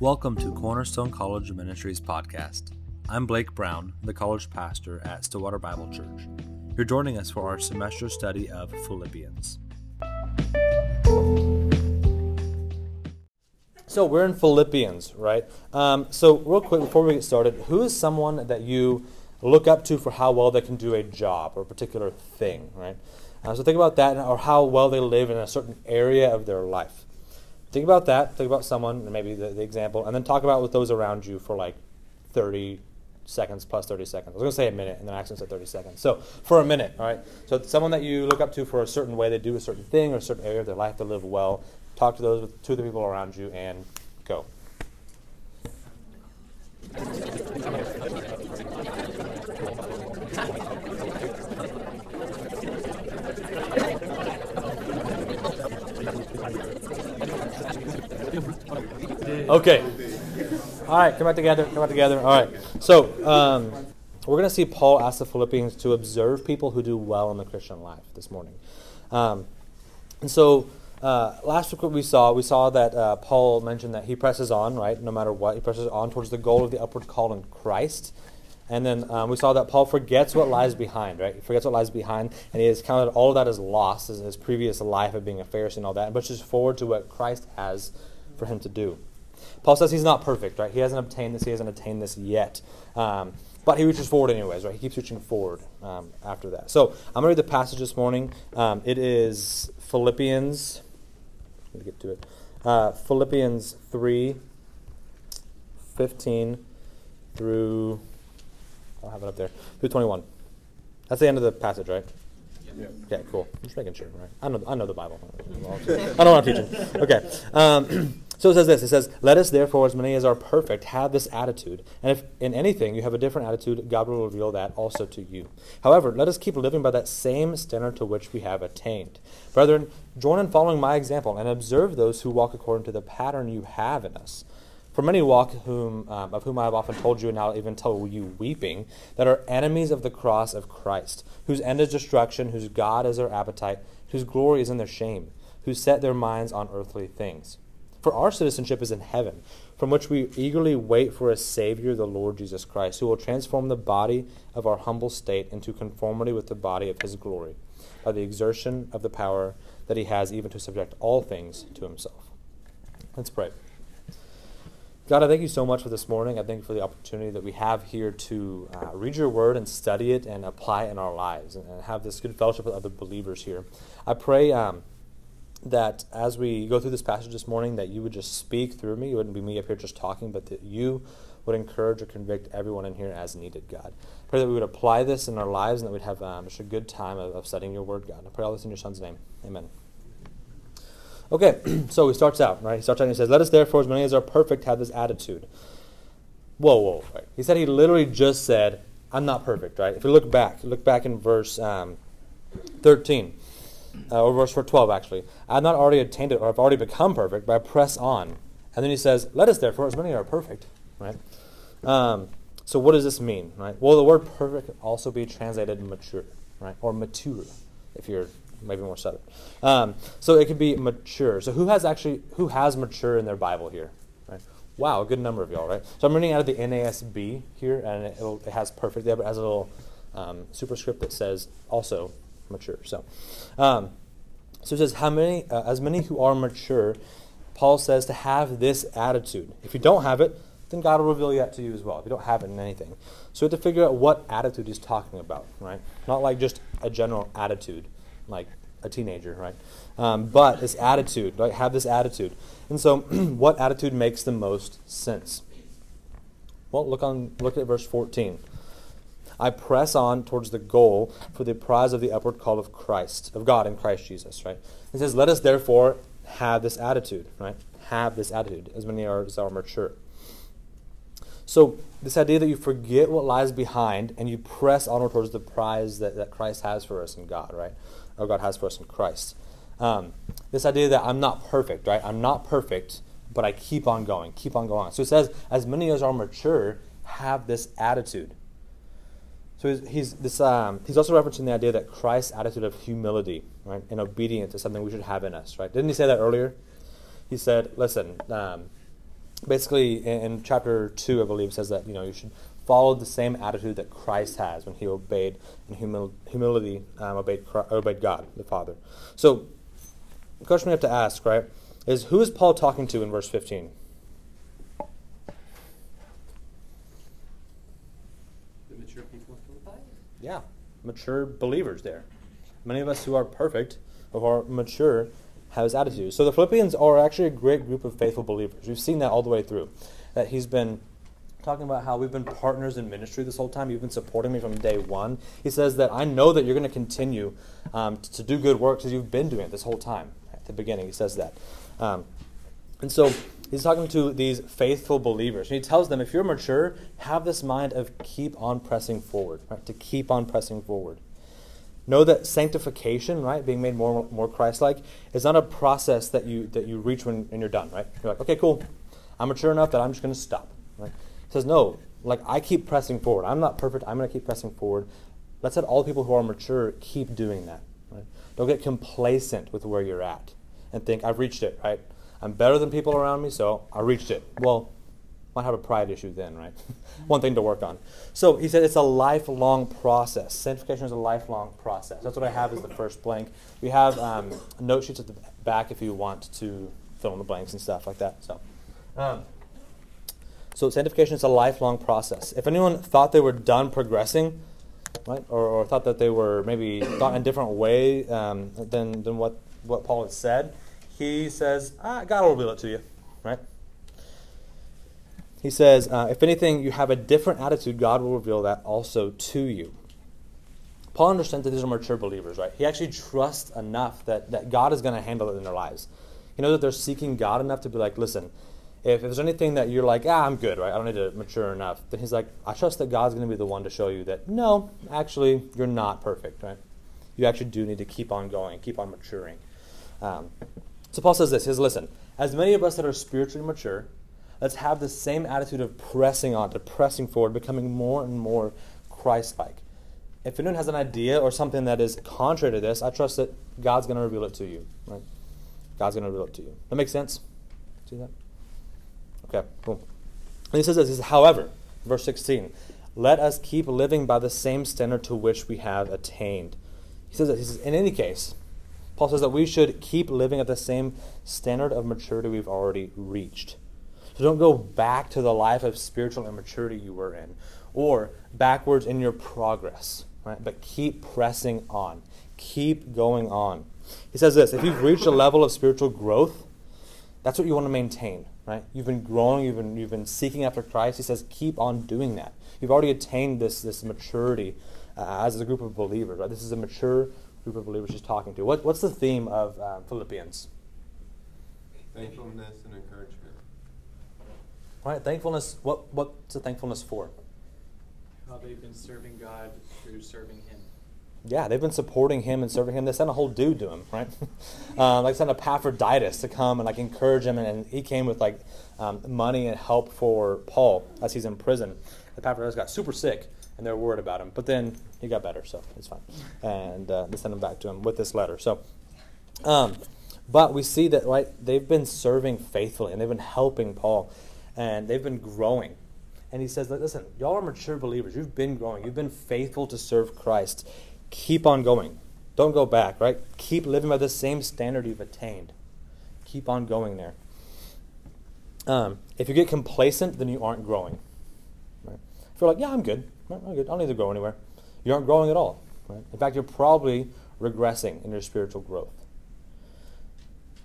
Welcome to Cornerstone College Ministries podcast. I'm Blake Brown, the college pastor at Stillwater Bible Church. You're joining us for our semester study of Philippians. So we're in Philippians, right? Um, so real quick before we get started, who is someone that you look up to for how well they can do a job or a particular thing, right? Uh, so think about that, or how well they live in a certain area of their life. Think about that. Think about someone, maybe the, the example, and then talk about with those around you for like 30 seconds plus 30 seconds. I was going to say a minute, and then I accidentally said 30 seconds. So for a minute, all right? So someone that you look up to for a certain way they do a certain thing or a certain area of their life to live well, talk to those two of the people around you, and go. Okay. All right, come back together. Come back together. All right. So um, we're going to see Paul ask the Philippians to observe people who do well in the Christian life this morning. Um, and so uh, last week, what we saw, we saw that uh, Paul mentioned that he presses on, right? No matter what, he presses on towards the goal of the upward call in Christ. And then um, we saw that Paul forgets what lies behind, right? He forgets what lies behind, and he has counted all of that as loss, as his previous life of being a Pharisee and all that, and pushes forward to what Christ has for him to do. Paul says he's not perfect, right? He hasn't obtained this, he hasn't attained this yet. Um, but he reaches forward anyways, right? He keeps reaching forward um, after that. So I'm going to read the passage this morning. Um, it is Philippians, let me get to it. Uh, Philippians 3 15 through, I'll have it up there, through 21. That's the end of the passage, right? Yeah. Okay, cool. I'm just making sure, right? I know, I know the Bible. I don't know what I'm teaching. Okay. Um, So it says this it says, Let us therefore, as many as are perfect, have this attitude. And if in anything you have a different attitude, God will reveal that also to you. However, let us keep living by that same standard to which we have attained. Brethren, join in following my example and observe those who walk according to the pattern you have in us. For many walk, whom, um, of whom I have often told you, and now even tell you weeping, that are enemies of the cross of Christ, whose end is destruction, whose God is their appetite, whose glory is in their shame, who set their minds on earthly things. For our citizenship is in heaven, from which we eagerly wait for a Savior, the Lord Jesus Christ, who will transform the body of our humble state into conformity with the body of his glory, by the exertion of the power that he has even to subject all things to himself. Let's pray. God, I thank you so much for this morning. I thank you for the opportunity that we have here to uh, read your word and study it and apply it in our lives and, and have this good fellowship with other believers here. I pray. Um, that as we go through this passage this morning, that you would just speak through me. It wouldn't be me up here just talking, but that you would encourage or convict everyone in here as needed, God. Pray that we would apply this in our lives and that we'd have um, just a good time of, of, studying your word, God. I pray all this in your son's name. Amen. Okay, so he starts out, right? He starts out and he says, Let us therefore, as many as are perfect, have this attitude. Whoa, whoa, right? He said he literally just said, I'm not perfect, right? If you look back, look back in verse um, 13 uh, or verse 12 actually. I have not already attained it or I've already become perfect, but I press on. And then he says, Let us therefore, as many are perfect, right? Um, so what does this mean, right? Well, the word perfect can also be translated mature, right? Or mature, if you're maybe more southern. Um, so it could be mature. So who has actually who has mature in their Bible here? Right? Wow, a good number of y'all, right? So I'm reading out of the NASB here, and it, it has perfect it has a little um, superscript that says also mature. So, um, so it says, how many, uh, as many who are mature, Paul says to have this attitude. If you don't have it, then God will reveal that to you as well. If you don't have it in anything, so we have to figure out what attitude he's talking about, right? Not like just a general attitude, like a teenager, right? Um, but this attitude, like have this attitude. And so, what attitude makes the most sense? Well, look on look at verse 14. I press on towards the goal for the prize of the upward call of Christ, of God in Christ Jesus, right? He says, Let us therefore have this attitude, right? Have this attitude, as many are, as are mature. So, this idea that you forget what lies behind and you press onward towards the prize that, that Christ has for us in God, right? Or God has for us in Christ. Um, this idea that I'm not perfect, right? I'm not perfect, but I keep on going, keep on going. So it says, as many as are mature have this attitude. So he's, he's, this, um, he's also referencing the idea that Christ's attitude of humility right, and obedience is something we should have in us. Right? Didn't he say that earlier? He said, listen, um, basically in, in chapter 2, I believe, says that, you know, you should follow the same attitude that Christ has when he obeyed in humil- humility, um, obeyed, obeyed God, the Father. So, the question we have to ask, right, is who is Paul talking to in verse 15? The mature people of Philippi? Yeah, mature believers there. Many of us who are perfect, who are mature, have his attitude. So the Philippians are actually a great group of faithful believers. We've seen that all the way through. That he's been talking about how we've been partners in ministry this whole time. You've been supporting me from day one. He says that I know that you're going to continue um, to do good work because you've been doing it this whole time. At the beginning, he says that. Um, and so he's talking to these faithful believers. And he tells them, if you're mature, have this mind of keep on pressing forward, right? To keep on pressing forward. Know that sanctification, right, being made more more Christ-like, is not a process that you that you reach when, when you're done, right? You're like, okay, cool, I'm mature enough that I'm just going to stop. Right? He says, no, like I keep pressing forward. I'm not perfect. I'm going to keep pressing forward. Let's let all people who are mature keep doing that. Right? Don't get complacent with where you're at and think I've reached it. Right? I'm better than people around me, so I reached it. Well, might have a pride issue then, right? One thing to work on. So he said it's a lifelong process. Sanctification is a lifelong process. That's what I have as the first blank. We have um, note sheets at the back if you want to fill in the blanks and stuff like that. So, um, so sanctification is a lifelong process. If anyone thought they were done progressing, right, or, or thought that they were maybe thought in a different way um, than than what what Paul had said, he says, ah, God will reveal it to you, right? He says, uh, if anything, you have a different attitude, God will reveal that also to you. Paul understands that these are mature believers, right? He actually trusts enough that, that God is going to handle it in their lives. He knows that they're seeking God enough to be like, listen, if, if there's anything that you're like, ah, I'm good, right? I don't need to mature enough. Then he's like, I trust that God's going to be the one to show you that, no, actually, you're not perfect, right? You actually do need to keep on going, keep on maturing. Um, so Paul says this. He says, listen, as many of us that are spiritually mature, let's have the same attitude of pressing on, to pressing forward, becoming more and more Christ-like. If anyone has an idea or something that is contrary to this, I trust that God's going to reveal it to you. Right? God's going to reveal it to you. That makes sense? See that? Okay, cool. And he says this, he says, however, verse 16, let us keep living by the same standard to which we have attained. He says that, he says, in any case, Paul says that we should keep living at the same standard of maturity we've already reached. So don't go back to the life of spiritual immaturity you were in or backwards in your progress, right? But keep pressing on. Keep going on. He says this if you've reached a level of spiritual growth, that's what you want to maintain, right? You've been growing, you've been, you've been seeking after Christ. He says, keep on doing that. You've already attained this, this maturity uh, as a group of believers, right? This is a mature group of believers she's talking to. What, what's the theme of uh, Philippians? Thankfulness and encouragement. All right, thankfulness. What what's the thankfulness for? How they've been serving God through serving Him. Yeah, they've been supporting him and serving him. They sent a whole dude to him, right? uh, like sent Epaphroditus to come and like encourage him, and, and he came with like um, money and help for Paul as he's in prison. Epaphroditus got super sick, and they're worried about him. But then he got better, so it's fine. And uh, they sent him back to him with this letter. So, um, but we see that right, they've been serving faithfully, and they've been helping Paul, and they've been growing. And he says, listen, y'all are mature believers. You've been growing. You've been faithful to serve Christ. Keep on going. Don't go back, right? Keep living by the same standard you've attained. Keep on going there. Um, if you get complacent, then you aren't growing. Right? If you're like, yeah, I'm good. I'm good. I don't need to grow anywhere. You aren't growing at all. Right? In fact, you're probably regressing in your spiritual growth.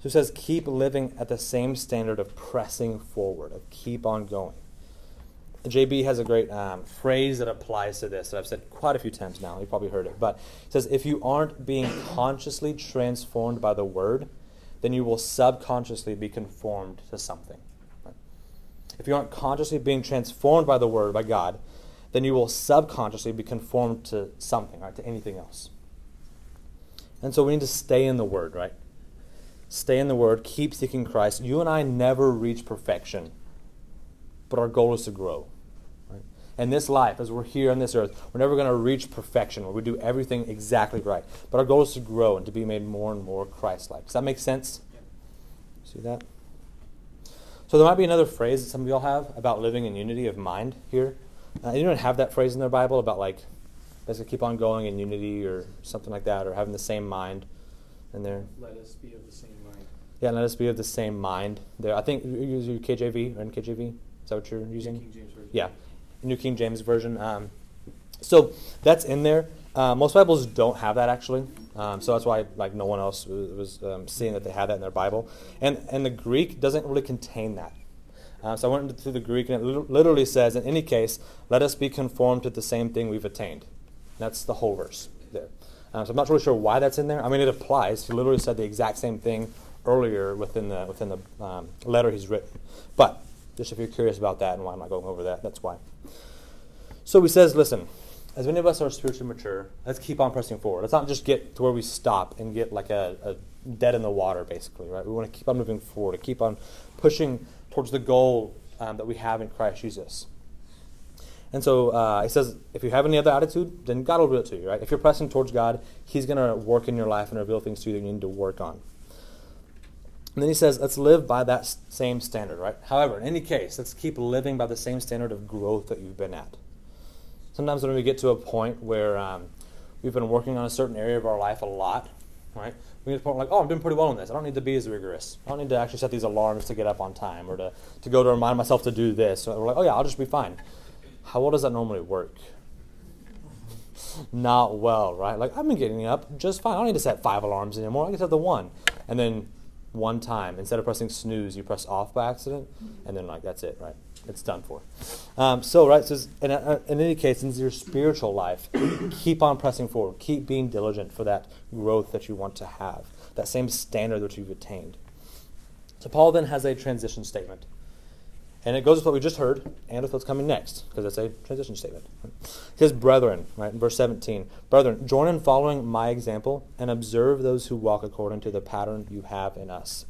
So it says, keep living at the same standard of pressing forward, of keep on going. JB has a great um, phrase that applies to this that I've said quite a few times now. You've probably heard it. But it says, if you aren't being consciously transformed by the word, then you will subconsciously be conformed to something. Right? If you aren't consciously being transformed by the word, by God, then you will subconsciously be conformed to something, right? To anything else. And so we need to stay in the word, right? Stay in the word, keep seeking Christ. You and I never reach perfection, but our goal is to grow in this life, as we're here on this earth, we're never going to reach perfection where we do everything exactly right. But our goal is to grow and to be made more and more Christ like. Does that make sense? See that? So there might be another phrase that some of y'all have about living in unity of mind here. Uh, anyone have that phrase in their Bible about like basically keep on going in unity or something like that, or having the same mind in there? Let us be of the same mind. Yeah, let us be of the same mind. There, I think you use your KJV or NKJV. Is that what you're using? King James Version. Yeah, New King James Version. Um, so that's in there. Uh, most Bibles don't have that actually, um, so that's why like no one else was, was um, seeing that they had that in their Bible. And and the Greek doesn't really contain that. Uh, so I went through the Greek, and it literally says, in any case, let us be conformed to the same thing we've attained. That's the whole verse there. Um, so I'm not really sure why that's in there. I mean, it applies. He literally said the exact same thing earlier within the within the um, letter he's written. But just if you're curious about that and why I'm not going over that, that's why. So he says, listen, as many of us are spiritually mature, let's keep on pressing forward. Let's not just get to where we stop and get like a, a dead in the water, basically, right? We want to keep on moving forward, to keep on pushing towards the goal um, that we have in Christ Jesus. And so uh, he says, if you have any other attitude, then God will reveal it to you, right? If you're pressing towards God, He's going to work in your life and reveal things to you that you need to work on. And then he says, let's live by that same standard, right? However, in any case, let's keep living by the same standard of growth that you've been at. Sometimes when we get to a point where um, we've been working on a certain area of our life a lot, right? We get to point like, oh, I'm doing pretty well in this. I don't need to be as rigorous. I don't need to actually set these alarms to get up on time or to, to go to remind myself to do this. So we're like, oh, yeah, I'll just be fine. How well does that normally work? Not well, right? Like, I've been getting up just fine. I don't need to set five alarms anymore. I can set the one. And then one time, instead of pressing snooze, you press off by accident, and then, like, that's it, right? It's done for. Um, so, right, so in, uh, in any case, in your spiritual life, keep on pressing forward. Keep being diligent for that growth that you want to have, that same standard that you've attained. So, Paul then has a transition statement. And it goes with what we just heard and with what's coming next, because it's a transition statement. He says, Brethren, right, in verse 17, Brethren, join in following my example and observe those who walk according to the pattern you have in us.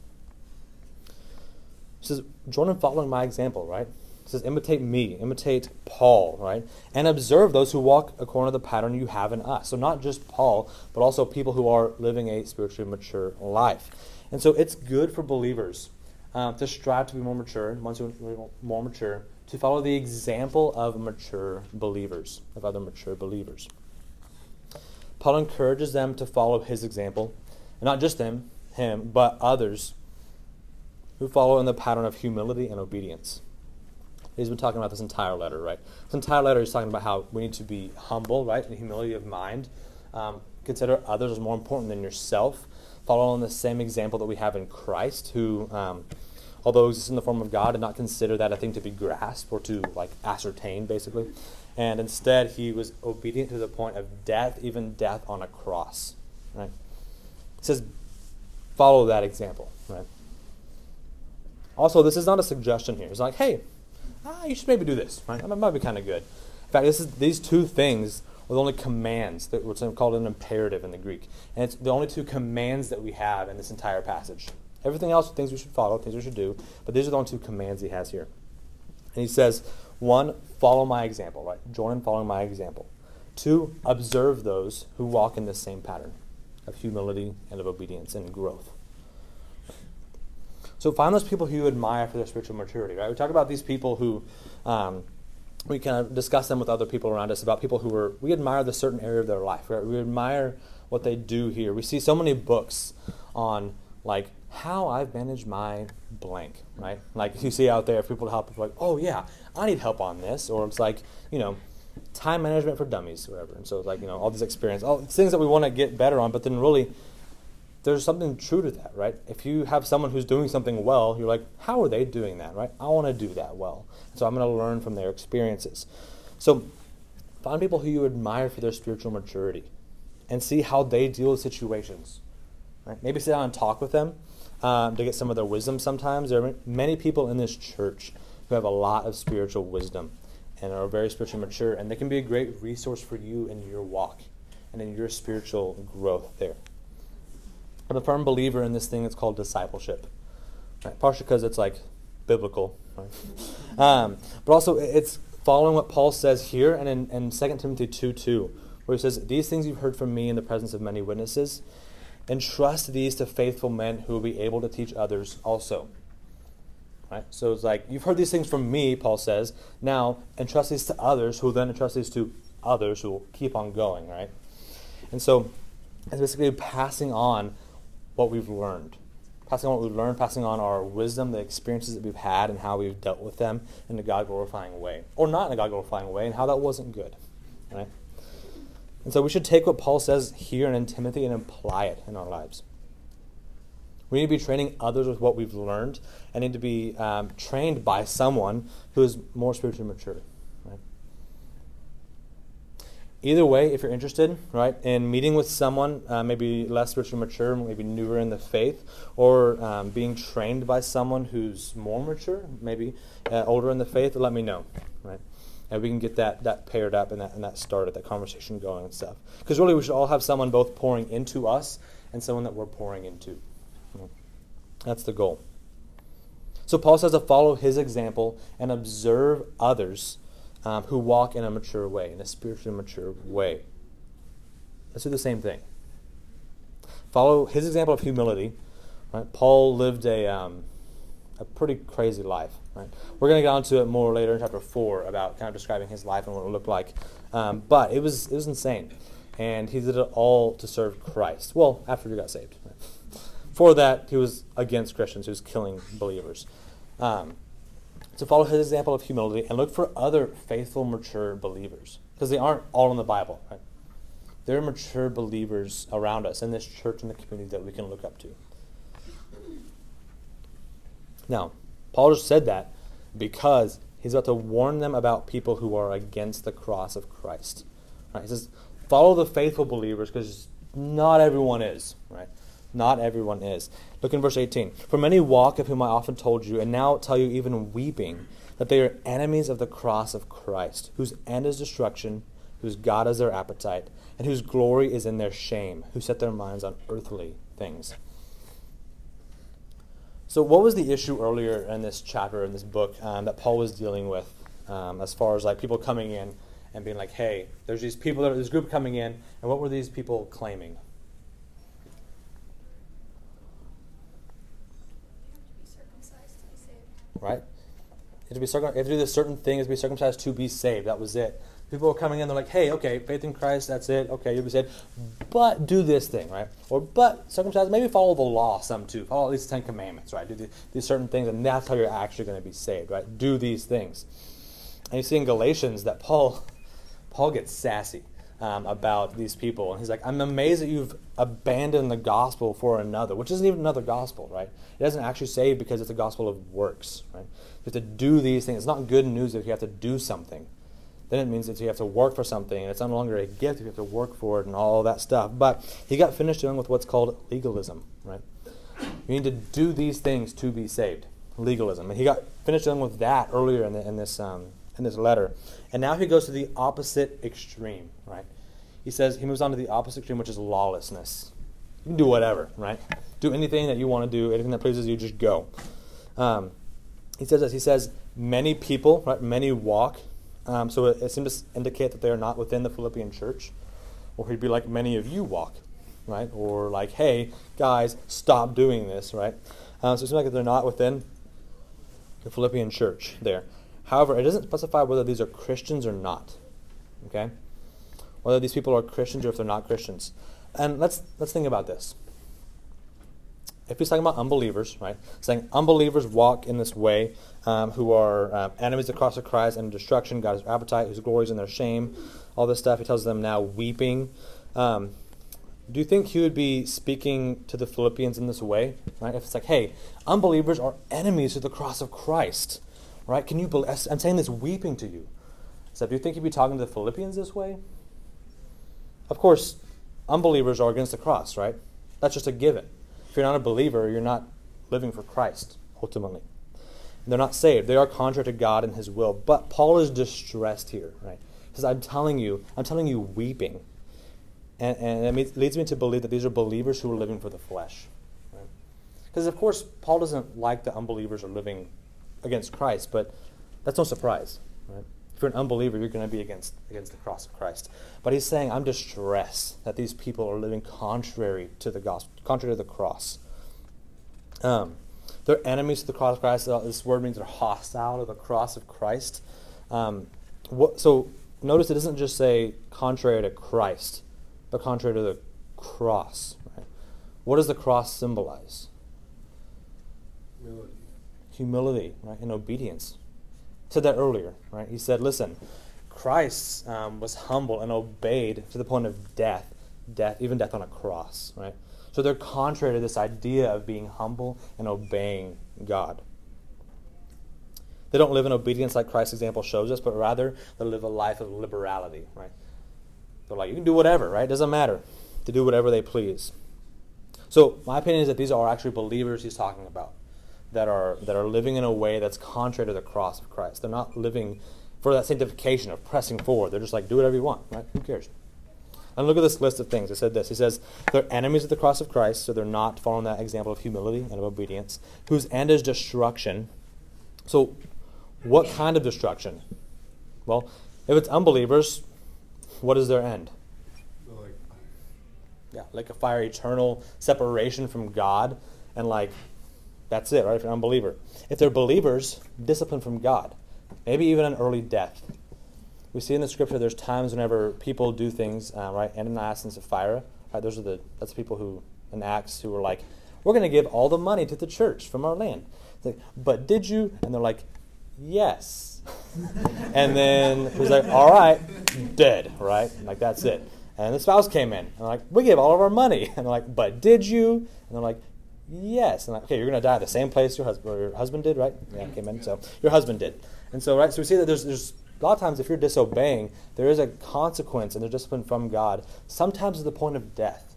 He says, Join in following my example, right? It says, imitate me, imitate Paul, right? And observe those who walk according to the pattern you have in us. So, not just Paul, but also people who are living a spiritually mature life. And so, it's good for believers um, to strive to be more mature, once you're more mature, to follow the example of mature believers, of other mature believers. Paul encourages them to follow his example, and not just them, him, but others who follow in the pattern of humility and obedience. He's been talking about this entire letter, right? This entire letter is talking about how we need to be humble, right, and humility of mind. Um, consider others as more important than yourself. Follow on the same example that we have in Christ, who, um, although exists in the form of God, did not consider that a thing to be grasped or to like ascertain, basically. And instead, he was obedient to the point of death, even death on a cross. Right? It says, follow that example. Right? Also, this is not a suggestion here. It's like, hey, ah, you should maybe do this. Right? That might be kind of good. In fact, is these two things are the only commands that what's called an imperative in the Greek, and it's the only two commands that we have in this entire passage. Everything else, are things we should follow, things we should do, but these are the only two commands he has here. And he says, one, follow my example. Right? Join in following my example. Two, observe those who walk in the same pattern of humility and of obedience and growth. So find those people who you admire for their spiritual maturity, right? We talk about these people who um, we kind of discuss them with other people around us about people who are we admire the certain area of their life. Right? We admire what they do here. We see so many books on like how I've managed my blank, right? Like you see out there, people help like, oh yeah, I need help on this, or it's like you know, time management for dummies, whatever. And so like you know all these experience, all things that we want to get better on, but then really there's something true to that, right? If you have someone who's doing something well, you're like, how are they doing that, right? I want to do that well. So I'm going to learn from their experiences. So find people who you admire for their spiritual maturity and see how they deal with situations. Right? Maybe sit down and talk with them um, to get some of their wisdom sometimes. There are many people in this church who have a lot of spiritual wisdom and are very spiritually mature, and they can be a great resource for you in your walk and in your spiritual growth there. I'm a firm believer in this thing that's called discipleship. Right? Partially because it's like biblical, right? um, but also it's following what Paul says here and in, in 2 Timothy 2 2, where he says, These things you've heard from me in the presence of many witnesses, entrust these to faithful men who will be able to teach others also. Right? So it's like, you've heard these things from me, Paul says. Now, entrust these to others, who then entrust these to others who will keep on going, right? And so it's basically passing on what we've learned. Passing on what we've learned, passing on our wisdom, the experiences that we've had, and how we've dealt with them in a God glorifying way. Or not in a God glorifying way, and how that wasn't good. Right? And so we should take what Paul says here in Timothy and apply it in our lives. We need to be training others with what we've learned and need to be um, trained by someone who is more spiritually mature. Either way, if you're interested, right, in meeting with someone uh, maybe less spiritually mature, maybe newer in the faith, or um, being trained by someone who's more mature, maybe uh, older in the faith, let me know, right? And we can get that, that paired up and that, and that started, that conversation going and stuff. Because really, we should all have someone both pouring into us and someone that we're pouring into. That's the goal. So Paul says to follow his example and observe others um, who walk in a mature way, in a spiritually mature way. Let's do the same thing. Follow his example of humility. Right? Paul lived a, um, a pretty crazy life. Right? We're going to get onto it more later in chapter 4 about kind of describing his life and what it looked like. Um, but it was, it was insane. And he did it all to serve Christ. Well, after he got saved. Right? For that, he was against Christians. He was killing believers. Um, to follow his example of humility and look for other faithful, mature believers. Because they aren't all in the Bible. Right? There are mature believers around us in this church and the community that we can look up to. Now, Paul just said that because he's about to warn them about people who are against the cross of Christ. Right? He says, follow the faithful believers because not everyone is. Right? Not everyone is. Look in verse 18. For many walk, of whom I often told you, and now tell you even weeping, that they are enemies of the cross of Christ, whose end is destruction, whose God is their appetite, and whose glory is in their shame, who set their minds on earthly things. So, what was the issue earlier in this chapter, in this book, um, that Paul was dealing with, um, as far as like people coming in and being like, hey, there's these people, that this group coming in, and what were these people claiming? Right? You have to be circum- you have to do this certain thing, to be circumcised to be saved. That was it. People were coming in, they're like, hey, okay, faith in Christ, that's it. Okay, you'll be saved. But do this thing, right? Or, but circumcised, maybe follow the law some too. Follow at least the Ten Commandments, right? Do these certain things, and that's how you're actually going to be saved, right? Do these things. And you see in Galatians that Paul, Paul gets sassy um, about these people. And he's like, I'm amazed that you've abandoned the gospel for another, which isn't even another gospel, right? It doesn't actually save because it's a gospel of works, right? You have to do these things. It's not good news if you have to do something. Then it means that you have to work for something, and it's no longer a gift. You have to work for it and all that stuff. But he got finished dealing with what's called legalism, right? You need to do these things to be saved. Legalism. And he got finished dealing with that earlier in, the, in this um, in this letter. And now he goes to the opposite extreme, right? He says he moves on to the opposite extreme, which is lawlessness. You can do whatever, right? Do anything that you want to do, anything that pleases you, just go. Um, he says this. He says many people, right? Many walk. Um, so it, it seems to indicate that they are not within the Philippian church, or he'd be like many of you walk, right? Or like, hey guys, stop doing this, right? Um, so it seems like they're not within the Philippian church there. However, it doesn't specify whether these are Christians or not. Okay? Whether these people are Christians or if they're not Christians. And let's let's think about this. If he's talking about unbelievers, right? Saying unbelievers walk in this way, um, who are um, enemies across the cross Christ and destruction, God's appetite, whose glories in their shame, all this stuff. He tells them now weeping. Um, do you think he would be speaking to the Philippians in this way? Right? If it's like, hey, unbelievers are enemies of the cross of Christ. Right? Can you believe? I'm saying this weeping to you. So, do you think he'd be talking to the Philippians this way? Of course, unbelievers are against the cross, right? That's just a given. If you're not a believer, you're not living for Christ, ultimately. And they're not saved. They are contrary to God and His will. But Paul is distressed here, right? He says, I'm telling you, I'm telling you, weeping. And, and it leads me to believe that these are believers who are living for the flesh. Because, right? of course, Paul doesn't like that unbelievers are living against Christ, but that's no surprise. Right? If you're an unbeliever, you're going to be against, against the cross of Christ. But he's saying, I'm distressed that these people are living contrary to the gospel, contrary to the cross. Um, they're enemies to the cross of Christ. Uh, This word means they're hostile to the cross of Christ. Um, what, so notice it doesn't just say contrary to Christ, but contrary to the cross. Right? What does the cross symbolize? Humility. Humility, right, and obedience. Said that earlier, right? He said, "Listen, Christ um, was humble and obeyed to the point of death, death, even death on a cross, right? So they're contrary to this idea of being humble and obeying God. They don't live in obedience like Christ's example shows us, but rather they live a life of liberality, right? They're like, you can do whatever, right? It Doesn't matter. To do whatever they please. So my opinion is that these are actually believers he's talking about that are that are living in a way that's contrary to the cross of Christ. They're not living for that sanctification of pressing forward. They're just like, do whatever you want, right? Who cares? And look at this list of things. It said this. He says, they're enemies of the cross of Christ, so they're not following that example of humility and of obedience, whose end is destruction. So, what kind of destruction? Well, if it's unbelievers, what is their end? Like, Yeah, like a fire, eternal separation from God, and like that's it, right? If you're an unbeliever. If they're believers, discipline from God, maybe even an early death. We see in the scripture there's times whenever people do things, uh, right? Ananias and Sapphira, right? Those are the that's the people who in Acts who were like, we're going to give all the money to the church from our land. It's like, but did you? And they're like, yes. and then he's like, all right, dead, right? Like that's it. And the spouse came in and like, we gave all of our money. And they're like, but did you? And they're like, yes. And like, okay, you're going to die the same place your husband, your husband did, right? Yeah, came in. So your husband did. And so, right, so we see that there's, there's a lot of times if you're disobeying, there is a consequence and there's discipline from God, sometimes to the point of death.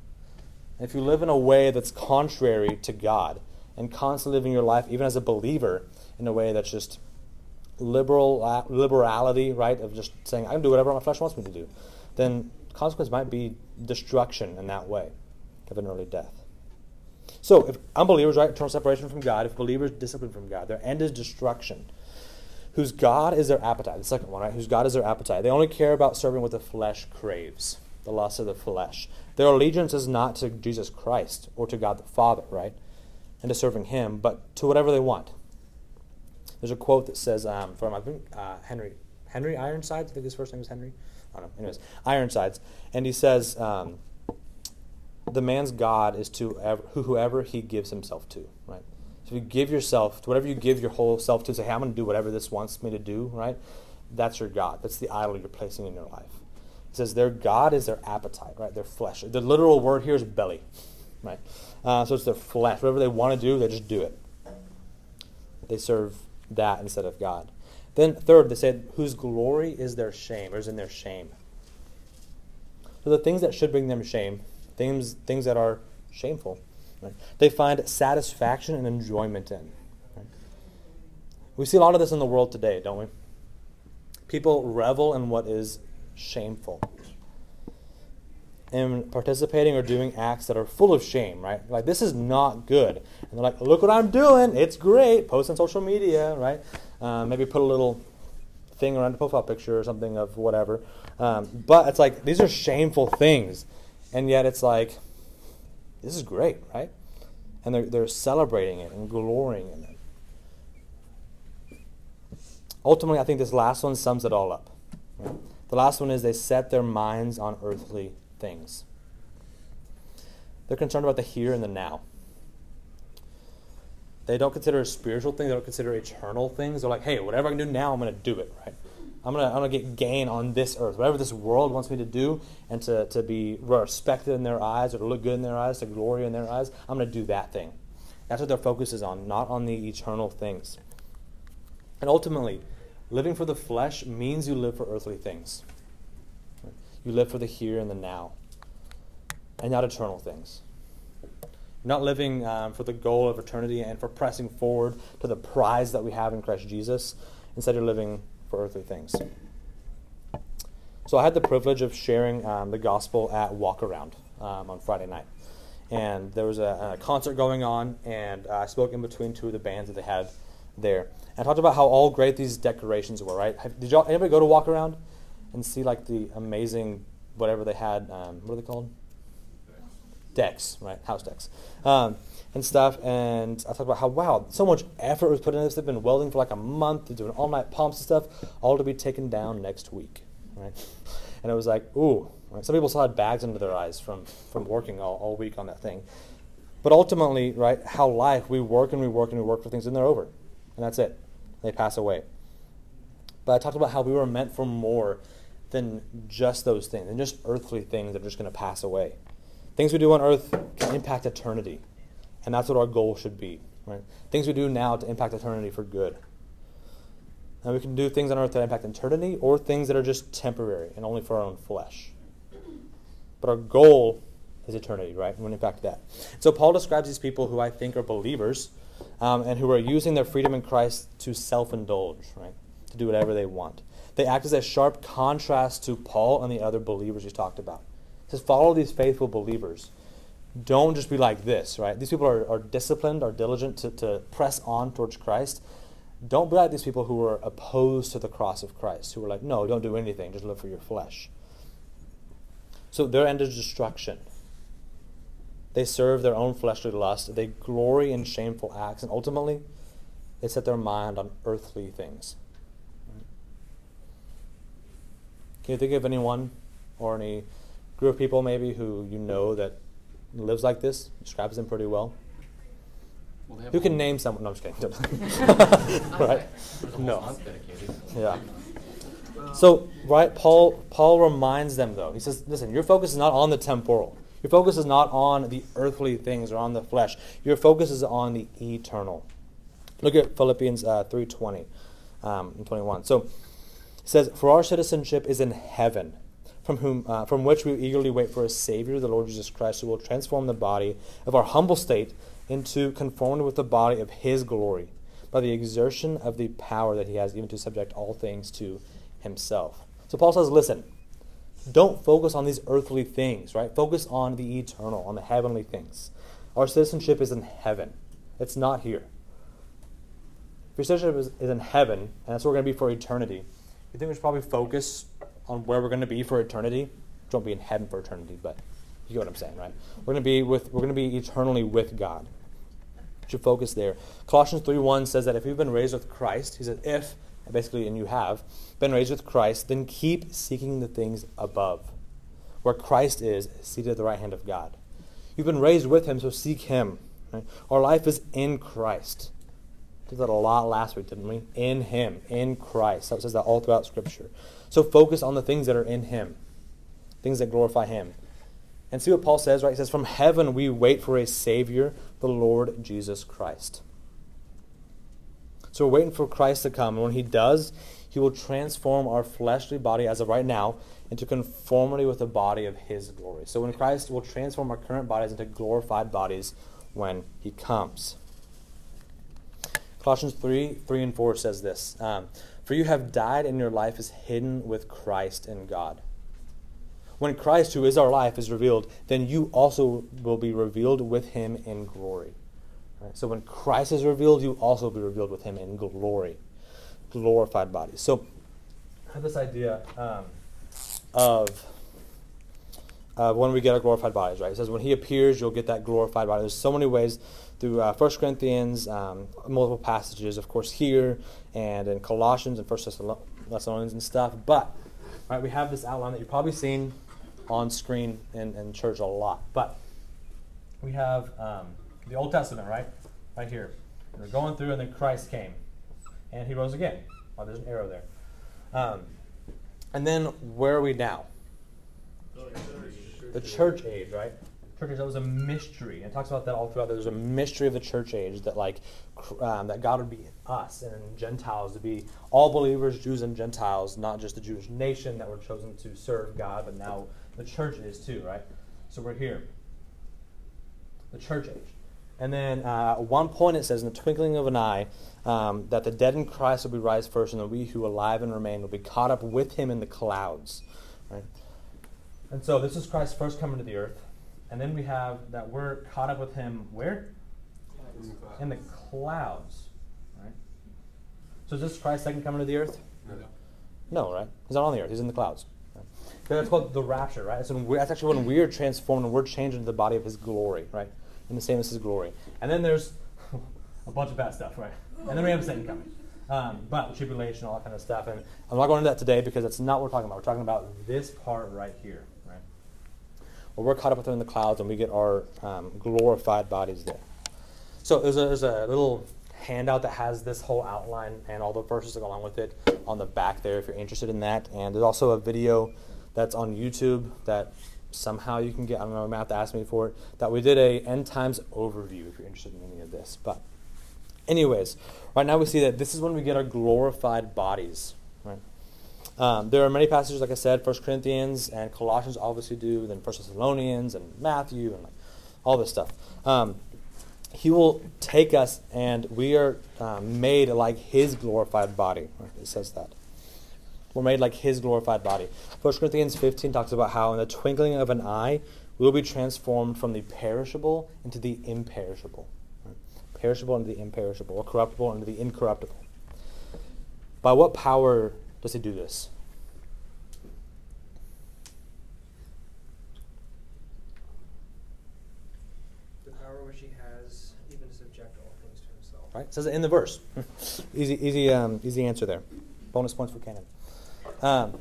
And if you live in a way that's contrary to God and constantly living your life, even as a believer, in a way that's just liberal liberality, right, of just saying I can do whatever my flesh wants me to do, then consequence might be destruction in that way of an early death. So if unbelievers, right, eternal separation from God, if believers discipline from God, their end is destruction. Whose God is their appetite. The second one, right? Whose God is their appetite. They only care about serving what the flesh craves, the lust of the flesh. Their allegiance is not to Jesus Christ or to God the Father, right? And to serving Him, but to whatever they want. There's a quote that says um, from I think uh, Henry Henry Ironsides. I think his first name is Henry. I don't know. Anyways, Ironsides, and he says um, the man's God is to whoever he gives himself to. Right. So if you give yourself to whatever you give your whole self to, say, "Hey, I'm going to do whatever this wants me to do." Right. That's your God. That's the idol you're placing in your life. It says their God is their appetite. Right. Their flesh. The literal word here is belly. Right. Uh, so it's their flesh. Whatever they want to do, they just do it. They serve that instead of God. Then third, they said, whose glory is their shame, or is in their shame. So the things that should bring them shame, things things that are shameful, right? they find satisfaction and enjoyment in. Right? We see a lot of this in the world today, don't we? People revel in what is shameful. In participating or doing acts that are full of shame, right? Like this is not good, and they're like, "Look what I'm doing! It's great." Post on social media, right? Uh, maybe put a little thing around the profile picture or something of whatever. Um, but it's like these are shameful things, and yet it's like this is great, right? And they're they're celebrating it and glorying in it. Ultimately, I think this last one sums it all up. right? The last one is they set their minds on earthly things. They're concerned about the here and the now. They don't consider spiritual things. They don't consider eternal things. They're like, hey, whatever I can do now, I'm going to do it, right? I'm to I'm gonna get gain on this earth. Whatever this world wants me to do and to, to be respected in their eyes or to look good in their eyes, to glory in their eyes, I'm to do that thing. That's what their focus is on, not on the eternal things. And ultimately, living for the flesh means you live for earthly things. You live for the here and the now, and not eternal things. You're not living um, for the goal of eternity and for pressing forward to the prize that we have in Christ Jesus. Instead, you're living for earthly things. So I had the privilege of sharing um, the gospel at Walkaround um, on Friday night. And there was a, a concert going on, and I spoke in between two of the bands that they had there. And I talked about how all great these decorations were, right? Have, did y'all, anybody go to Walkaround and see like the amazing, whatever they had, um, what are they called? decs, right? House decs. And stuff. And I talked about how, wow, so much effort was put into this. They've been welding for like a month, they're doing all night pomps and stuff, all to be taken down next week. Right? And it was like, ooh. Right? Some people still had bags under their eyes from, from working all, all week on that thing. But ultimately, right, how life, we work and we work and we work for things and they're over. And that's it. They pass away. But I talked about how we were meant for more than just those things, than just earthly things that are just going to pass away. Things we do on earth can impact eternity. And that's what our goal should be. Right? Things we do now to impact eternity for good. And we can do things on earth that impact eternity or things that are just temporary and only for our own flesh. But our goal is eternity, right? And we'll impact that. So Paul describes these people who I think are believers um, and who are using their freedom in Christ to self indulge, right? To do whatever they want. They act as a sharp contrast to Paul and the other believers he's talked about. He says, follow these faithful believers. Don't just be like this, right? These people are, are disciplined, are diligent to, to press on towards Christ. Don't be like these people who are opposed to the cross of Christ, who are like, no, don't do anything, just live for your flesh. So their end is destruction. They serve their own fleshly lust. They glory in shameful acts. And ultimately, they set their mind on earthly things. Can you think of anyone or any group of people maybe who you know that lives like this? Describes them pretty well. Well, Who can name someone? No, I'm just kidding. right? No. Yeah. So, right, Paul Paul reminds them though. He says, "Listen, your focus is not on the temporal. Your focus is not on the earthly things or on the flesh. Your focus is on the eternal." Look at Philippians uh, um, and twenty one. So, it says, "For our citizenship is in heaven." From, whom, uh, from which we eagerly wait for a Savior, the Lord Jesus Christ, who will transform the body of our humble state into conformity with the body of His glory, by the exertion of the power that He has, even to subject all things to himself. So Paul says, listen, don't focus on these earthly things, right? Focus on the eternal, on the heavenly things. Our citizenship is in heaven. It's not here. If your citizenship is, is in heaven, and that's where we're going to be for eternity, you think we should probably focus on where we're going to be for eternity? Don't be in heaven for eternity, but you get what I'm saying, right? We're going to be with we're going to be eternally with God. You should focus there. Colossians 3:1 says that if you've been raised with Christ, he says if basically, and you have been raised with Christ, then keep seeking the things above, where Christ is seated at the right hand of God. You've been raised with Him, so seek Him. Right? Our life is in Christ. We did that a lot last week, didn't we? In Him, in Christ. That says that all throughout Scripture. So focus on the things that are in Him, things that glorify Him. And see what Paul says, right? He says, From heaven we wait for a Savior, the Lord Jesus Christ. So we're waiting for Christ to come. And when he does, he will transform our fleshly body as of right now into conformity with the body of his glory. So when Christ will transform our current bodies into glorified bodies when he comes. Colossians 3 3 and 4 says this um, For you have died, and your life is hidden with Christ in God. When Christ, who is our life, is revealed, then you also will be revealed with him in glory. Right? So when Christ is revealed, you also will be revealed with him in glory, glorified bodies. So I have this idea um, of uh, when we get our glorified bodies, right? It says when he appears, you'll get that glorified body. There's so many ways through uh, 1 Corinthians, um, multiple passages, of course, here and in Colossians and 1 Thessalonians and stuff. But right, we have this outline that you've probably seen on screen in, in church a lot. But we have um, the Old Testament, right? Right here. And we're going through, and then Christ came. And he rose again. Oh, there's an arrow there. Um, and then where are we now? The church age, right? Church that was a mystery. And it talks about that all throughout. There. There's a mystery of the church age that, like, um, that God would be us and Gentiles to be all believers, Jews and Gentiles, not just the Jewish nation that were chosen to serve God, but now the church is too, right? So we're here. The church age. And then uh, at one point it says, in the twinkling of an eye, um, that the dead in Christ will be raised first, and that we who alive and remain will be caught up with him in the clouds. Right? And so this is Christ first coming to the earth. And then we have that we're caught up with him where? In the clouds. Right? So is this Christ second coming to the earth? No. No, right? He's not on the earth. He's in the clouds. Right? That's called the rapture, right? So that's actually when we are transformed and we're changed into the body of His glory, right? in the same as his glory. And then there's a bunch of bad stuff, right? And then we have second coming. Um, but tribulation, all that kind of stuff. And I'm not going into that today because that's not what we're talking about. We're talking about this part right here, Well, we're caught up with him in the clouds and we get our um, glorified bodies there. So there's a, there's a little handout that has this whole outline and all the verses that go along with it on the back there if you're interested in that. And there's also a video that's on YouTube that somehow you can get. I don't know, you might have to ask me for it. That we did a end times overview if you're interested in any of this. But anyways, right now we see that this is when we get our glorified bodies. Right. Um, there are many passages, like I said, First Corinthians and Colossians obviously do, then First Thessalonians and Matthew and like all this stuff. Um, he will take us, and we are um, made like His glorified body. It says that we're made like His glorified body. First Corinthians 15 talks about how in the twinkling of an eye we will be transformed from the perishable into the imperishable perishable into the imperishable, or corruptible into the incorruptible. By what power does he do this? The power which he has, even to subject all things to himself. Right? It says it in the verse. easy, easy, um, easy answer there. Bonus points for Cannon. Um,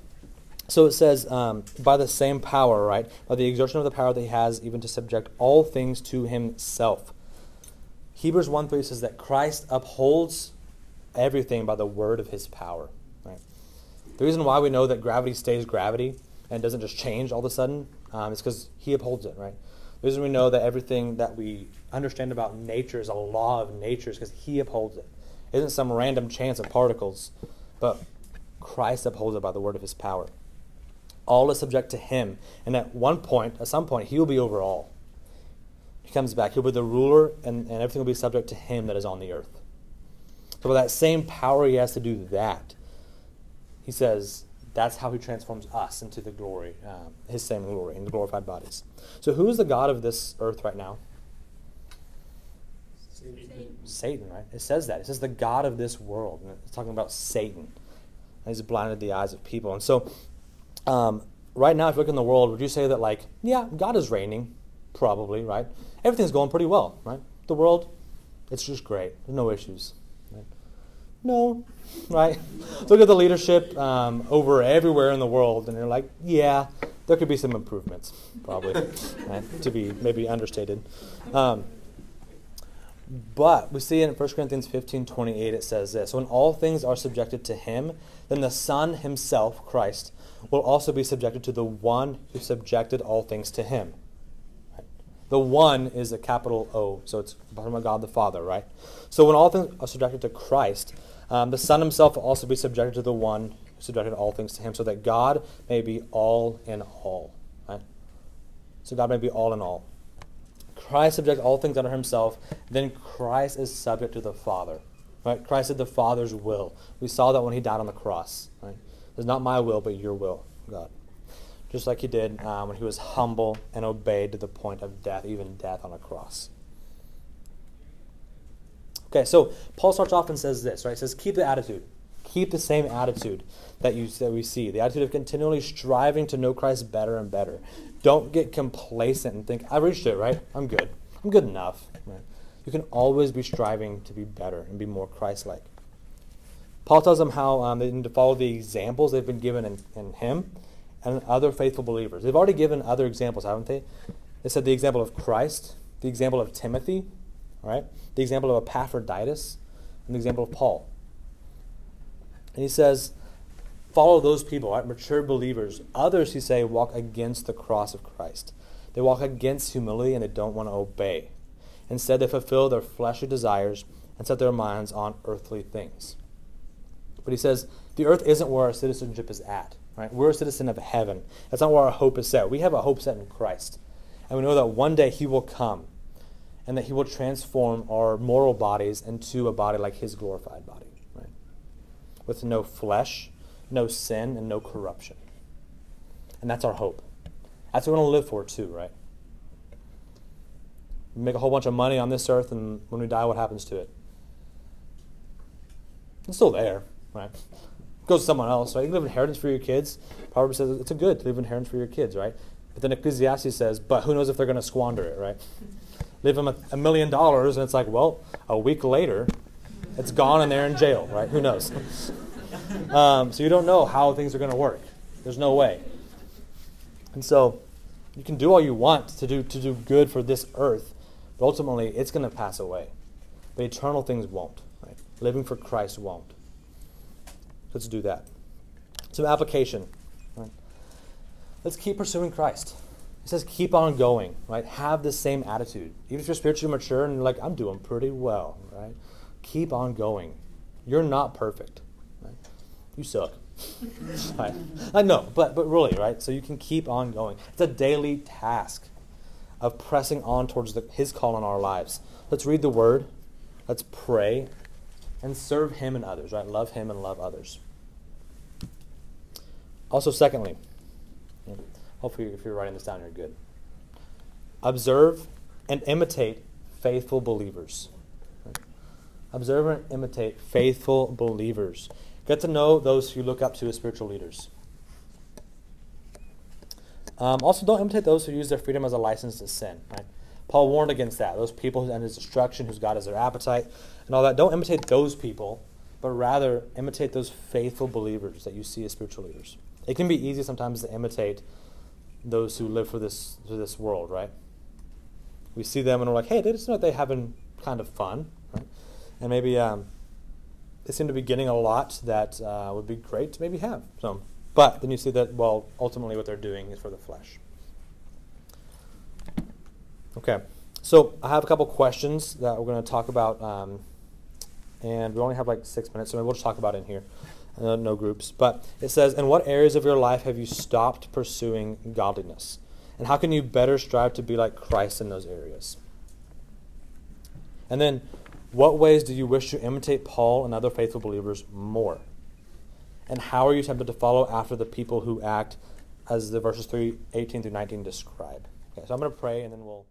so it says, um, by the same power, right? By the exertion of the power that he has, even to subject all things to himself. Hebrews 1 3 says that Christ upholds everything by the word of his power. The reason why we know that gravity stays gravity and doesn't just change all of a sudden um, is because he upholds it, right? The reason we know that everything that we understand about nature is a law of nature is because he upholds it. It isn't some random chance of particles, but Christ upholds it by the word of his power. All is subject to him. And at one point, at some point, he will be over all. He comes back. He'll be the ruler, and, and everything will be subject to him that is on the earth. So, with that same power he has to do that, he says that's how he transforms us into the glory, um, his same glory, in the glorified bodies. So, who is the God of this earth right now? Satan. Satan, right? It says that. It says the God of this world. And it's talking about Satan. And he's blinded the eyes of people. And so, um, right now, if you look in the world, would you say that, like, yeah, God is reigning? Probably, right? Everything's going pretty well, right? The world, it's just great. There's no issues. No, right? Look at the leadership um, over everywhere in the world, and they're like, yeah, there could be some improvements, probably, right? to be maybe understated. Um, but we see in 1 Corinthians 15 28, it says this When all things are subjected to him, then the Son himself, Christ, will also be subjected to the one who subjected all things to him. Right? The one is a capital O, so it's talking about God the Father, right? So when all things are subjected to Christ, um, the Son himself will also be subjected to the one who subjected all things to him, so that God may be all in all. Right? So God may be all in all. Christ subjects all things under himself, then Christ is subject to the Father. Right? Christ did the Father's will. We saw that when he died on the cross. Right? It's not my will, but your will, God. Just like he did um, when he was humble and obeyed to the point of death, even death on a cross. Okay, so Paul starts off and says this, right? He says, keep the attitude. Keep the same attitude that you that we see. The attitude of continually striving to know Christ better and better. Don't get complacent and think, I've reached it, right? I'm good. I'm good enough. Right? You can always be striving to be better and be more Christ like. Paul tells them how um, they need to follow the examples they've been given in, in him and other faithful believers. They've already given other examples, haven't they? They said the example of Christ, the example of Timothy, right, the example of Epaphroditus, and the example of Paul. And he says, follow those people, right? Mature believers. Others, he say, walk against the cross of Christ. They walk against humility and they don't want to obey. Instead, they fulfill their fleshly desires and set their minds on earthly things. But he says, the earth isn't where our citizenship is at. Right? We're a citizen of heaven. That's not where our hope is set. We have a hope set in Christ. And we know that one day he will come and that he will transform our mortal bodies into a body like his glorified body. Right? With no flesh, no sin, and no corruption. And that's our hope. That's what we want to live for too, right? We make a whole bunch of money on this earth, and when we die, what happens to it? It's still there, right? It goes to someone else, right? You can leave inheritance for your kids. Proverbs says it's a good to leave inheritance for your kids, right? But then Ecclesiastes says, but who knows if they're going to squander it, right? Leave them a, a million dollars, and it's like, well, a week later, it's gone and they're in jail, right? Who knows? Um, so you don't know how things are going to work. There's no way. And so you can do all you want to do to do good for this earth, but ultimately it's going to pass away. But eternal things won't. Right? Living for Christ won't. Let's do that. Some application. Right? Let's keep pursuing Christ. It says keep on going, right? Have the same attitude. Even if you're spiritually mature and you're like, I'm doing pretty well, right? Keep on going. You're not perfect. Right? You suck. right. I know, but but really, right? So you can keep on going. It's a daily task of pressing on towards the, His call on our lives. Let's read the Word. Let's pray, and serve Him and others. Right? Love Him and love others. Also, secondly, hopefully, if you're writing this down, you're good. Observe and imitate faithful believers. Observe and imitate faithful believers. Get to know those who look up to as spiritual leaders. Um, also, don't imitate those who use their freedom as a license to sin. Right? Paul warned against that. Those people who end his destruction, whose God is their appetite, and all that. Don't imitate those people, but rather imitate those faithful believers that you see as spiritual leaders. It can be easy sometimes to imitate those who live for this for this world, right? We see them and we're like, hey, they just know they're having kind of fun, right? And maybe um, they seem to be getting a lot that uh, would be great to maybe have. So, but then you see that well, ultimately what they're doing is for the flesh. Okay, so I have a couple questions that we're going to talk about, um, and we only have like six minutes, so maybe we'll just talk about it in here uh, no groups, but it says, In what areas of your life have you stopped pursuing godliness? And how can you better strive to be like Christ in those areas? And then, what ways do you wish to imitate Paul and other faithful believers more? And how are you tempted to follow after the people who act as the verses 3, 18 through 19 describe? Okay, so I'm going to pray and then we'll.